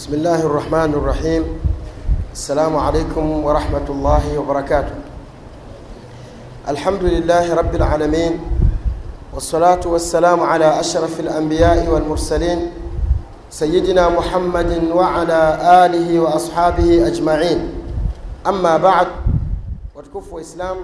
بسم الله الرحمن الرحيم. السلام عليكم ورحمة الله وبركاته. الحمد لله رب العالمين والصلاة والسلام على أشرف الأنبياء والمرسلين سيدنا محمد وعلى آله وأصحابه أجمعين. أما بعد watukufu wa Islam,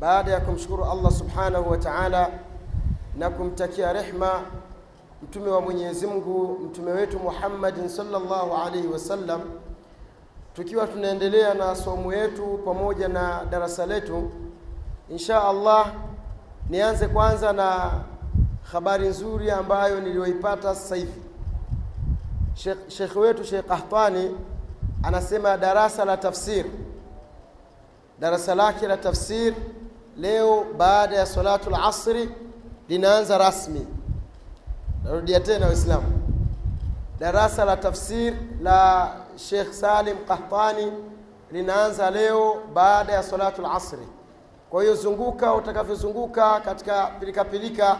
baada ya kumshukuru Allah subhanahu wa ta'ala rehma mtume wa Mwenyezi Mungu, mtume wetu Muhammadin salllah alaihi wasallam, tukiwa tunaendelea na somo yetu pamoja na darasa letu, insha Allah nianze kwanza na habari nzuri ambayo niliyoipata sasa hivi. Sheikh wetu Sheikh Qahtani anasema darasa la tafsir darasa lake la tafsir leo baada ya salatu lasri linaanza rasmi narudia tena waislamu darasa la tafsir la Sheikh Salim Qahtani linaanza leo baada ya salatu lasri kwa hiyo zunguka utakavyozunguka katika pilikapilika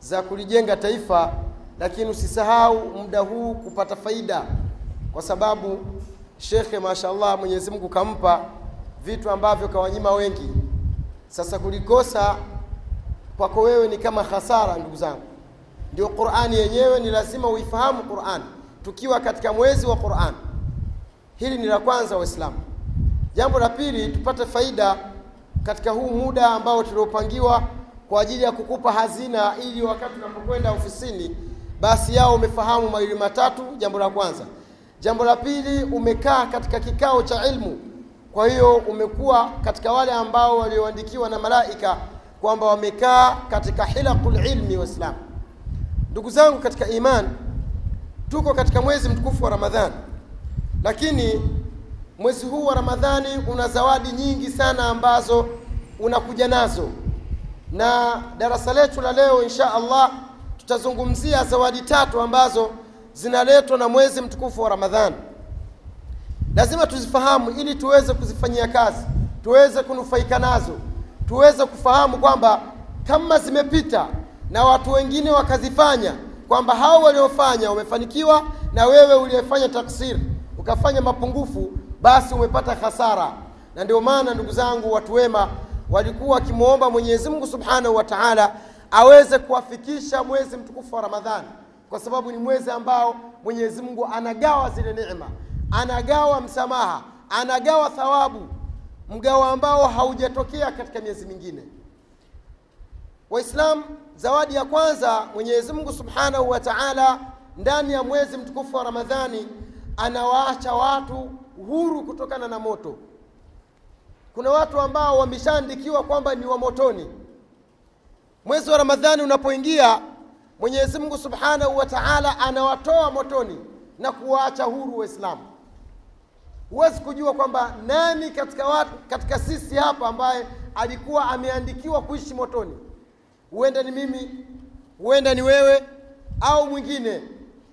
za kulijenga taifa lakini usisahau muda huu kupata faida kwa sababu shekhe mashallah mwenyezi mungu kampa vitu ambavyo kawanyima wengi. Sasa kulikosa kwako wewe ni kama hasara ndugu zangu ndio qurani yenyewe ni lazima uifahamu qurani tukiwa katika mwezi wa qurani hili ni la kwanza waislamu. Jambo la pili tupate faida katika huu muda ambao tuliopangiwa kwa ajili ya kukupa hazina ili wakati unapokwenda ofisini basi yao umefahamu mawili matatu jambo la kwanza. Jambo la pili umekaa katika kikao cha ilmu. Kwa hiyo umekuwa katika wale ambao walioandikiwa na malaika kwamba wamekaa katika hilaqul ilmi waislam ndugu zangu katika iman tuko katika mwezi mtukufu wa ramadhani lakini mwezi huu wa ramadhani una zawadi nyingi sana ambazo unakuja nazo. Na darasa letu la leo insha allah tutazungumzia zawadi tatu ambazo zinaletwa na mwezi mtukufu wa ramadhani lazima tuzifahamu ili tuweze kuzifanyia kazi tuweze kunufaika nazo tuweze kufahamu kwamba kama zimepita na watu wengine wakazifanya kwamba hao waliofanya wamefanikiwa na wewe uliyefanya taksir ukafanya mapungufu basi umepata hasara. Na ndio maana ndugu zangu watu wema walikuwa wakimwomba mwenyezi mungu subhanahu wa taala aweze kuwafikisha mwezi mtukufu wa ramadhani kwa sababu ni mwezi ambao mwenyezi mungu anagawa zile neema anagawa msamaha anagawa thawabu mgao ambao haujatokea katika miezi mingine. Waislam zawadi ya kwanza mwenyezi mungu subhanahu wa taala ndani ya mwezi mtukufu wa ramadhani anawaacha watu huru kutokana na moto. Kuna watu ambao wameshaandikiwa kwamba ni wa motoni. Mwezi wa ramadhani unapoingia mwenyezi mungu subhanahu wa taala anawatoa motoni na kuwaacha huru waislamu. Huwezi kujua kwamba nani katika watu katika sisi hapa ambaye alikuwa ameandikiwa kuishi motoni huenda ni mimi huenda ni wewe au mwingine.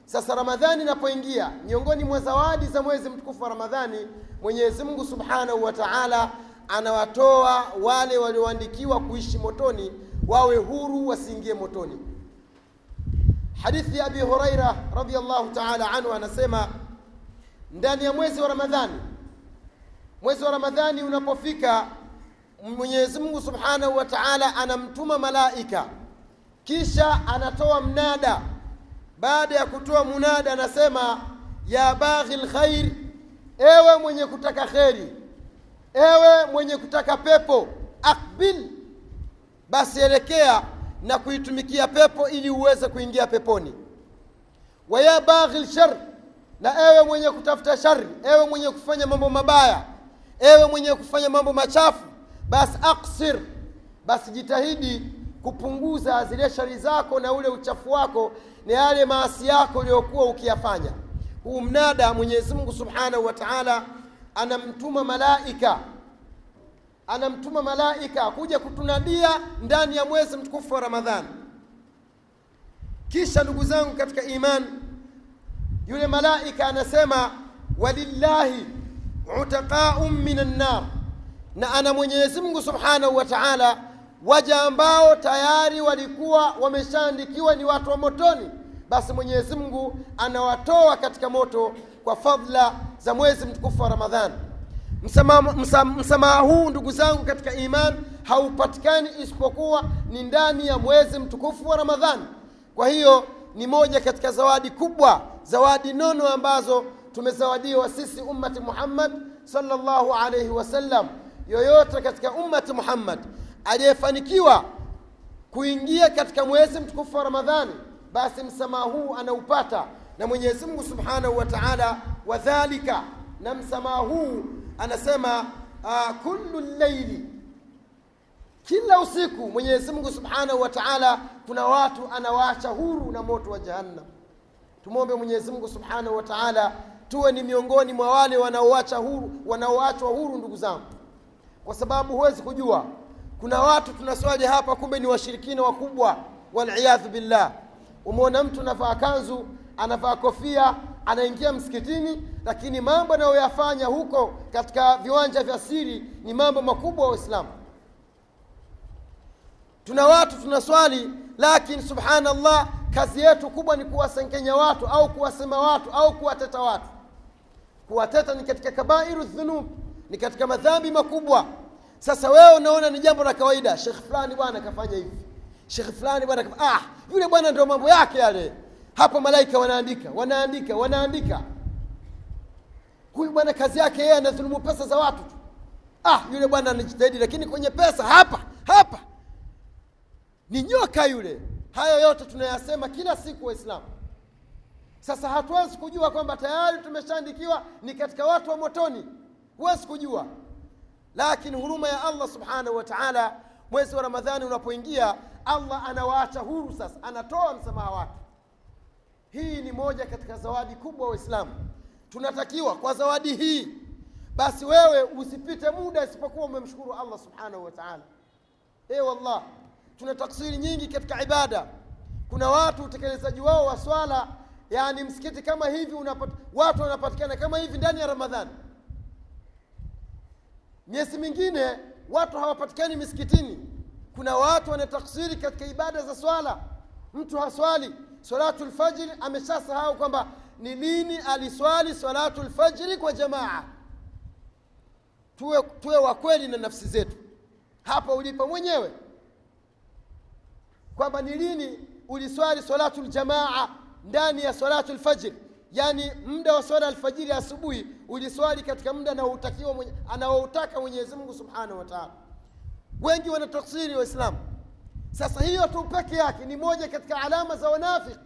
Sasa ramadhani inapoingia miongoni mwa zawadi za mwezi mtukufu wa ramadhani mwenyezi mungu subhanahu wa taala anawatoa wale walioandikiwa kuishi motoni wawe huru wasiingie motoni. Hadithi ya abi huraira radiallahu taala anhu anasema ndani ya mwezi wa ramadhani mwezi wa ramadhani unapofika mwenyezi mungu subhanahu wa taala anamtuma malaika kisha anatoa mnada. Baada ya kutoa munada anasema ya baghi lkhair ewe mwenye kutaka kheri ewe mwenye kutaka pepo akbil basi elekea na kuitumikia pepo ili uweze kuingia peponi. Wa ya baghi lshar na ewe mwenye kutafuta shari ewe mwenye kufanya mambo mabaya ewe mwenye kufanya mambo machafu basi aksir basi jitahidi kupunguza zile shari zako na ule uchafu wako na yale maasi yako uliyokuwa ukiyafanya. Huu mnada mwenyezi mungu subhanahu wa taala anamtuma malaika anamtuma malaika kuja kutunadia ndani ya mwezi mtukufu wa ramadhani. Kisha ndugu zangu katika imani yule malaika anasema walillahi utaqaum min annar na ana mwenyezi mungu subhanahu wa taala waja ambao tayari walikuwa wameshaandikiwa ni watu wa motoni basi mwenyezi mungu anawatoa katika moto kwa fadla za mwezi mtukufu wa ramadhani msamaha msa, msamaha huu ndugu zangu katika iman haupatikani isipokuwa ni ndani ya mwezi mtukufu wa ramadhani kwa hiyo ni moja katika zawadi kubwa zawadi nono ambazo tumezawadiwa sisi ummati muhammad salllahu alaihi wasallam yoyote katika ummati muhammad aliyefanikiwa kuingia katika mwezi mtukufu wa ramadhani basi msamaha huu anaupata na mwenyezi mungu subhanahu wa taala wadhalika na msamaha huu anasema uh, kullu llaili kila usiku mwenyezi mungu subhanahu wa taala kuna watu anawaacha huru na moto wa jahannam. Tumwombe mwenyezi mungu subhanahu wa taala tuwe ni miongoni mwa wale wanaoacha huru wanaoachwa huru ndugu zangu kwa sababu huwezi kujua. Kuna watu tunaswali hapa kumbe ni washirikina wakubwa. Waliyadhu billah. Umeona mtu anavaa kanzu anavaa kofia anaingia msikitini lakini mambo anayoyafanya huko katika viwanja vya siri ni mambo makubwa wa uislamu. Tuna watu tunaswali lakini subhanallah kazi yetu kubwa ni kuwasengenya watu au kuwasema watu au kuwateta watu. Kuwateta ni katika kabairu dhunub ni katika madhambi makubwa. Sasa wewe unaona ni jambo la kawaida. Shekh fulani bwana kafanya hivi. Shekh fulani bwana ah yule bwana ndio mambo yake yale. Hapo malaika wanaandika wanaandika wanaandika. Huyu bwana kazi yake yeye anadhulumu pesa za watu tu. Ah yule bwana anajitahidi lakini kwenye pesa hapa hapa. Ni nyoka yule. Hayo yote tunayasema kila siku waislamu. Sasa hatuwezi kujua kwamba tayari tumeshaandikiwa ni katika watu wa motoni huwezi kujua. Lakini huruma ya allah subhanahu wa taala mwezi wa ramadhani unapoingia allah anawaacha huru sasa anatoa msamaha wake. Hii ni moja katika zawadi kubwa waislamu. Tunatakiwa kwa zawadi hii basi wewe usipite muda isipokuwa umemshukuru allah subhanahu wa taala. E wallah tuna taksiri nyingi katika ibada. Kuna watu utekelezaji wao wa swala yani msikiti kama hivi unapat, watu wanapatikana kama hivi ndani ya ramadhani miezi mingine watu hawapatikani misikitini. Kuna watu wanataksiri katika ibada za swala. Mtu haswali salatu lfajiri ameshasahau kwamba ni lini aliswali salatu lfajiri kwa jamaa. Tuwe, tuwe wakweli na nafsi zetu. Hapa ulipo mwenyewe. Kwamba ni lini uliswali salatu ljamaa ndani ya salatu lfajiri yaani muda wa swala alfajiri asubuhi uliswali katika muda anaoutakiwa mwenye, anaoutaka mwenyezi mungu subhanahu wa taala. Wengi wanataksiri waislamu sasa hiyo tu peke yake ni moja katika alama za wanafik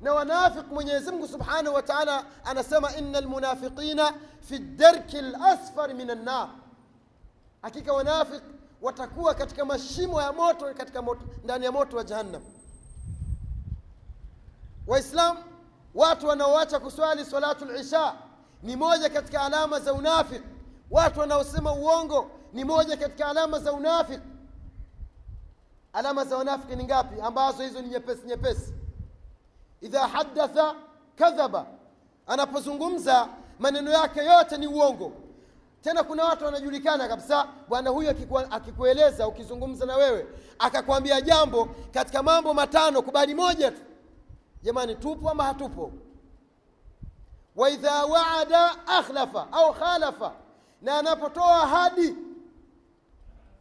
na wanafik mwenyezi mungu subhanahu wa taala anasema ina lmunafiqina fi darki lasfar min annar hakika wanafik watakuwa katika mashimo ya moto katika moto, ndani ya moto wa jahannam. Waislamu watu wanaoacha kuswali salatu lisha ni moja katika alama za unafiki watu wanaosema uongo ni moja katika alama za unafiki alama za unafiki ni ngapi? Ambazo hizo ni nyepesi nyepesi. Idha hadatha kadhaba. Anapozungumza maneno yake yote ni uongo. Tena kuna watu wanajulikana kabisa bwana huyu akikueleza ukizungumza na wewe akakwambia jambo katika mambo matano kubali moja tu jamani tupo ama hatupo? Waidha waada akhlafa au khalafa na anapotoa ahadi.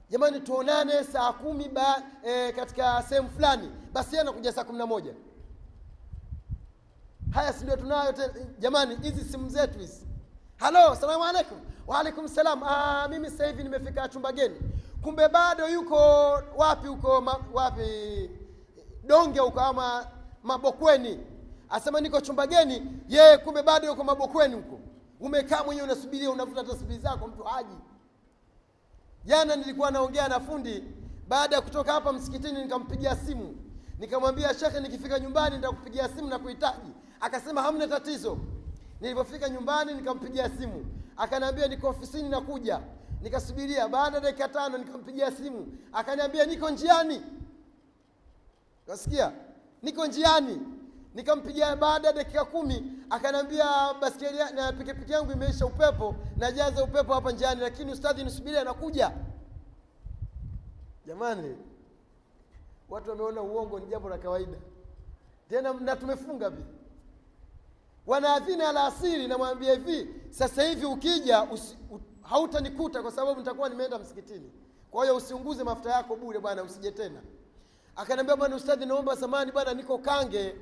Jamani tuonane saa kumi ba, e, katika sehemu fulani basi anakuja saa kumi na moja. Haya sindio tunayo te, jamani hizi simu zetu hizi. Halo salamu alaikum waalaikum salam. Ah, mimi sasa hivi nimefika chumba geni. Kumbe bado yuko wapi huko wapi? Donge huko ama mabokweni. Asema niko chumba geni. Yeye kumbe bado yuko mabokweni huko. Umekaa mwenyewe unasubiria unavuta tasbihi zako mtu haji. Jana nilikuwa naongea na fundi. Baada ya kutoka hapa msikitini nikampigia simu. Nikamwambia shekhe nikifika nyumbani nitakupigia simu na kuhitaji. Akasema hamna tatizo. Nilipofika nyumbani nikampigia simu. Akaniambia niko ofisini nakuja. Nikasubiria. Baada ya dakika tano nikampigia simu. Akaniambia niko njiani. Kasikia niko njiani. Nikampigia baada ya dakika kumi akaniambia baskeli na pikipiki yangu imeisha upepo najaza upepo hapa njiani lakini ustadhi nisubiri anakuja. Jamani watu wameona uongo ni jambo la kawaida. Tena na tumefunga pia wanaadhini alasiri namwambia hivi sasa hivi ukija hautanikuta kwa sababu nitakuwa nimeenda msikitini. Kwa hiyo usiunguze mafuta yako bure bwana usije tena akaniambia bwana ustadhi naomba samani bwana niko kange.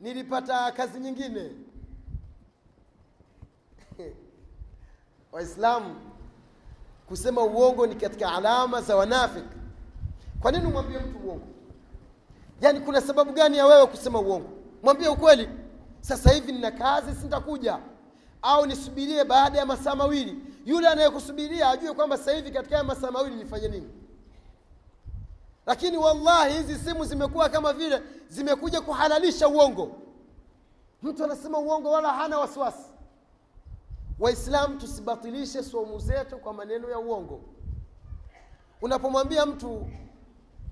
Nilipata kazi nyingine. Waislamu kusema uongo ni katika alama za wanafiki. Kwa nini umwambie mtu uongo? Yaani kuna sababu gani ya wewe kusema uongo? Mwambie ukweli. Sasa hivi nina kazi sintakuja. Au nisubirie baada ya masaa mawili? Yule anayekusubiria ajue kwamba sasa hivi katika haya masaa mawili nifanye nini lakini wallahi hizi simu zimekuwa kama vile zimekuja kuhalalisha uongo. Mtu anasema uongo wala hana wasiwasi. Waislamu tusibatilishe somu zetu kwa maneno ya uongo. Unapomwambia mtu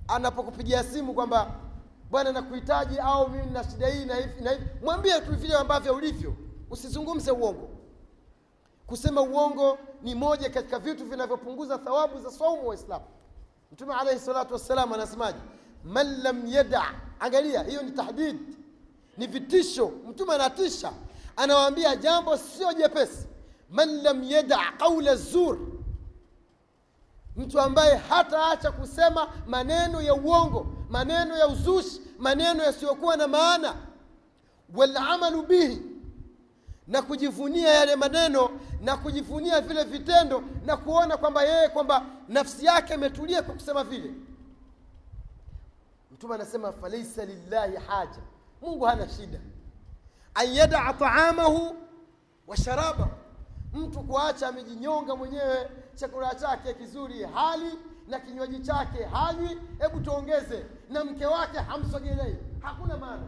anapokupigia simu kwamba bwana nakuhitaji au mimi na shida hii na hivi na hivi mwambie tu vile ambavyo ulivyo. Usizungumze uongo. Kusema uongo ni moja katika vitu vinavyopunguza thawabu za saumu waislamu mtume alaihi salatu wassalam anasemaje? Man lam yada. Angalia hiyo ni tahdid ni vitisho. Mtume anatisha anawaambia jambo sio jepesi. Man lam yada qaula zur. Mtu ambaye hataacha kusema maneno ya uongo maneno ya uzushi maneno yasiyokuwa na maana. Walamalu bihi na kujivunia yale maneno na kujivunia vile vitendo na kuona kwamba yeye kwamba nafsi yake imetulia kwa kusema vile. Mtume anasema falaisa lillahi haja. Mungu hana shida. An yadaa taamahu wa sharabahu. Mtu kuacha amejinyonga mwenyewe chakula chake kizuri hali na kinywaji chake hanywi hebu tuongeze na mke wake hamsogelei. Hakuna maana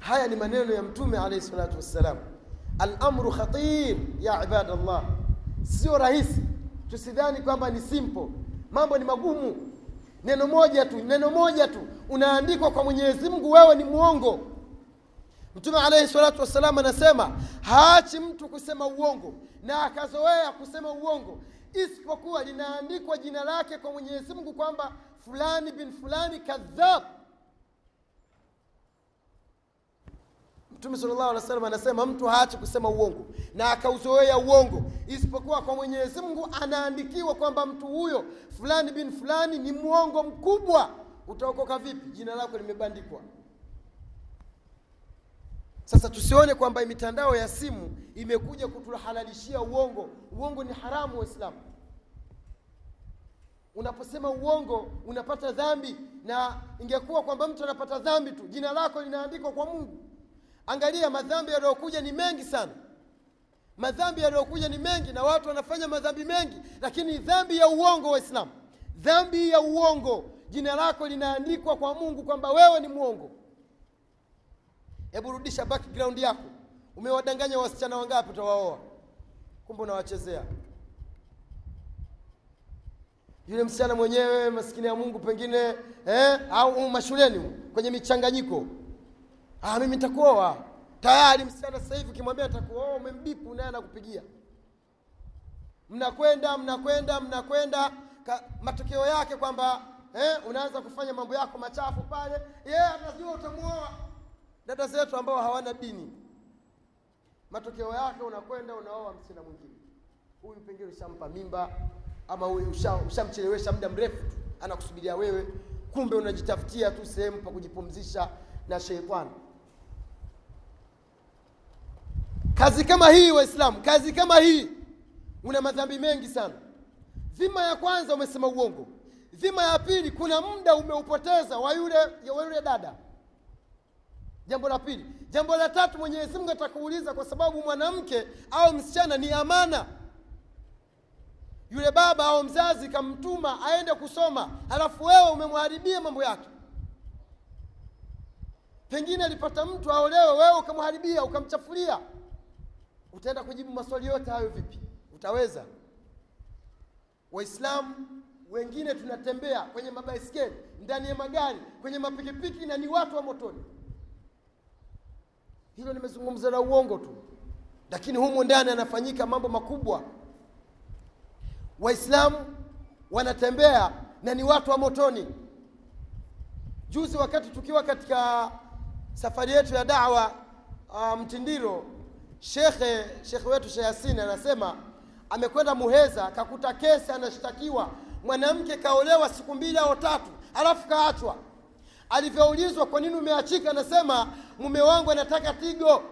haya ni maneno ya mtume alaihi salatu wassalam. Alamru khatir ya ibadallah. Sio rahisi. Tusidhani kwamba ni simple. Mambo ni magumu. Neno moja tu neno moja tu. Unaandikwa kwa mwenyezi mungu wewe ni mwongo. Mtume alaihi salatu wassalam anasema haachi mtu kusema uongo. Na akazoea kusema uongo. Isipokuwa linaandikwa jina lake kwa mwenyezi mungu kwamba fulani bin fulani kadhab mtume sallallahu alaihi wasallam anasema mtu haachi kusema uongo. Na akauzoea uongo. Isipokuwa kwa mwenyezi mungu anaandikiwa kwamba mtu huyo fulani bin fulani ni mwongo mkubwa. Utaokoka vipi? Jina lako limebandikwa. Sasa tusione kwamba mitandao ya simu imekuja kutuhalalishia uongo. Uongo ni haramu waislamu. Unaposema uongo unapata dhambi. Na ingekuwa kwamba mtu anapata dhambi tu jina lako linaandikwa kwa mungu angalia madhambi yaliyokuja ni mengi sana. Madhambi yaliyokuja ni mengi na watu wanafanya madhambi mengi lakini dhambi ya uongo waislamu dhambi ya uongo jina lako linaandikwa kwa mungu kwamba wewe ni mwongo. Hebu rudisha background yako. Umewadanganya wasichana wangapi utawaoa? Kumbe unawachezea. Yule msichana mwenyewe maskini ya mungu pengine eh, au mashuleni kwenye michanganyiko ah, mimi nitakuoa. Tayari msichana sasa hivi ukimwambia nitakuoa umembipu naye anakupigia. Mnakwenda mnakwenda mnakwenda. Matokeo yake kwamba eh, unaanza kufanya mambo yako machafu pale. Yeye yeah, anajua utamuoa. Dada zetu ambao hawana dini matokeo yake unakwenda unaoa msichana mwingine. Huyu pengine ushampa mimba ama huyu ushamchelewesha muda mrefu tu anakusubiria wewe. Kumbe unajitafutia tu sehemu pa kujipumzisha na sheitani kazi kama hii waislamu kazi kama hii. Una madhambi mengi sana. Dhima ya kwanza umesema uongo. Dhima ya pili kuna muda umeupoteza wa yule dada. Jambo la pili. Jambo la tatu mwenyezi mungu atakuuliza kwa sababu mwanamke au msichana ni amana. Yule baba au mzazi kamtuma aende kusoma alafu wewe umemharibia mambo yake. Pengine alipata mtu aolewe wewe ukamharibia ukamchafulia utaenda kujibu maswali yote hayo vipi? Utaweza. Waislamu wengine tunatembea kwenye mabaiskeli ndani ya magari kwenye mapikipiki na ni watu wa motoni. Hilo nimezungumza la uongo tu. Lakini humu ndani anafanyika mambo makubwa. Waislamu wanatembea na ni watu wa motoni. Juzi wakati tukiwa katika safari yetu ya dawa uh, mtindiro shekhe shekhe wetu Sheikh Yasini anasema amekwenda Muheza kakuta kesi anashtakiwa. Mwanamke kaolewa siku mbili au tatu alafu kaachwa. Alivyoulizwa kwa nini umeachika? Anasema mume wangu anataka tigo.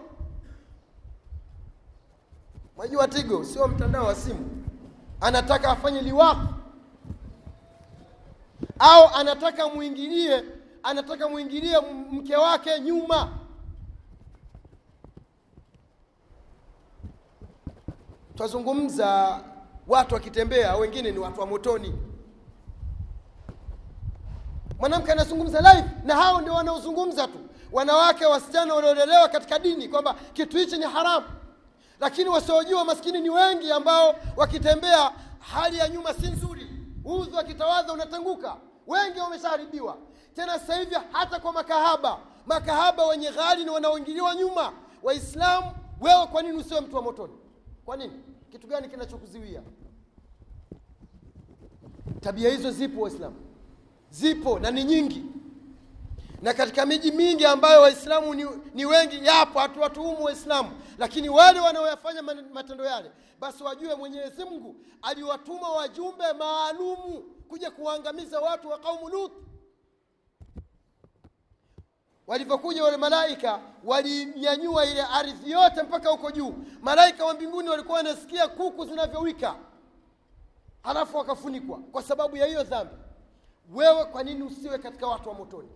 Mwajua tigo sio mtandao wa simu. Anataka afanye liwaku. Au anataka muingilie anataka muingilie mke wake nyuma twazungumza watu wakitembea wengine ni watu wa motoni. Mwanamke anazungumza live na hao ndio wanaozungumza tu. Wanawake wasichana waliolelewa katika dini kwamba kitu hichi ni haramu. Lakini wasiojua maskini ni wengi ambao wakitembea hali ya nyuma si nzuri. Udhu akitawadha unatanguka. Wengi wameshaharibiwa. Tena sasa hivi hata kwa makahaba makahaba wenye ghali ni wanaoingiliwa nyuma waislamu wewe kwa nini usiwe mtu wa motoni kwa nini? Kitu gani kinachokuziwia tabia hizo zipo waislamu. Zipo na ni nyingi. Na katika miji mingi ambayo waislamu ni, ni wengi yapo hatuwatuhumu waislamu. Lakini wale wanaoyafanya matendo yale basi wajue mwenyezi mungu aliwatuma wajumbe maalumu kuja kuwaangamiza watu wa kaumu lut walivyokuja wale malaika walinyanyua ile ardhi yote mpaka huko juu. Malaika wa mbinguni walikuwa wanasikia kuku zinavyowika halafu wakafunikwa kwa sababu ya hiyo dhambi. Wewe kwa nini usiwe katika watu wa motoni?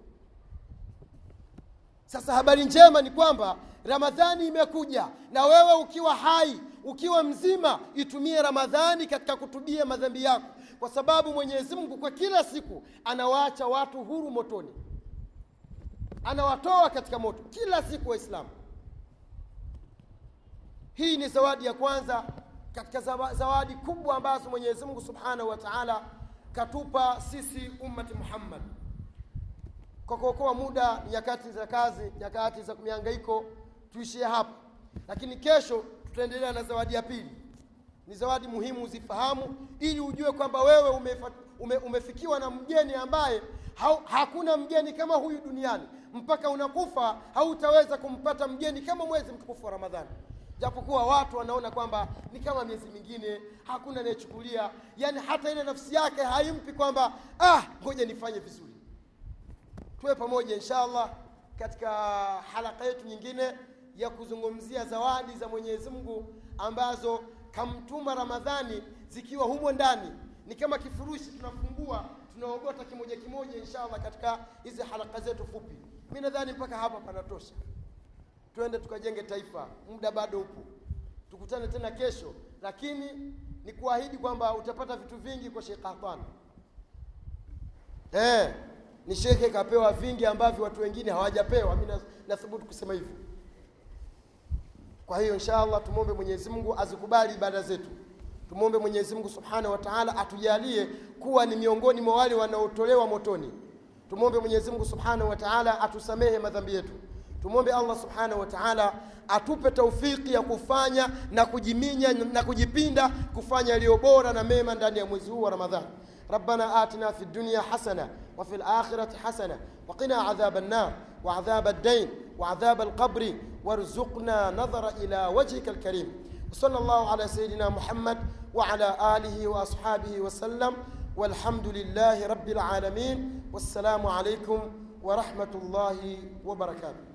Sasa habari njema ni kwamba ramadhani imekuja na wewe ukiwa hai ukiwa mzima itumie ramadhani katika kutubia madhambi yako kwa sababu mwenyezi mungu kwa kila siku anawaacha watu huru motoni anawatoa katika moto kila siku waislamu. Hii ni zawadi ya kwanza katika zawadi kubwa ambazo mwenyezi mungu subhanahu wa taala katupa sisi ummati muhammad. Kwa kuokoa muda nyakati za kazi nyakati za mihangaiko tuishie hapa. Lakini kesho tutaendelea na zawadi ya pili. Ni zawadi muhimu uzifahamu ili ujue kwamba wewe ume, umefikiwa na mgeni ambaye ha, hakuna mgeni kama huyu duniani. Mpaka unakufa hautaweza kumpata mgeni kama mwezi mtukufu wa ramadhani. Japokuwa watu wanaona kwamba ni kama miezi mingine hakuna anayechukulia. Yani hata ile nafsi yake haimpi kwamba ah ngoja nifanye vizuri. Tuwe pamoja inshallah katika halaka yetu nyingine ya kuzungumzia zawadi za mwenyezi mungu ambazo kamtuma ramadhani zikiwa humo ndani ni kama kifurushi tunafungua tunaogota kimoja kimoja inshallah katika hizi halaka zetu fupi. Mi nadhani mpaka hapa panatosha. Twende tukajenge taifa muda bado upo. Tukutane tena kesho lakini ni kuahidi kwamba utapata vitu vingi kwa Sheikh hatan eh, ni shekhe kapewa vingi ambavyo watu wengine hawajapewa. Mi nathubutu kusema hivyo. Kwa hiyo inshallah tumwombe mwenyezi mungu azikubali ibada zetu tumwombe mwenyezi mungu subhanahu wa taala atujalie kuwa ni miongoni mwa wale wanaotolewa motoni tumwombe mwenyezi mungu subhanahu wa taala atusamehe madhambi yetu tumwombe allah subhanahu wa taala atupe taufiki ya kufanya na kujiminya na kujipinda kufanya yaliyo bora na mema ndani ya mwezi huu wa ramadhani ربنا آتنا في الدنيا حسنة وفي الآخرة حسنة وقنا عذاب النار وعذاب الدين وعذاب القبر وارزقنا نظر إلى وجهك الكريم وصلى الله على سيدنا محمد وعلى آله وأصحابه وسلم والحمد لله رب العالمين والسلام عليكم ورحمة الله وبركاته.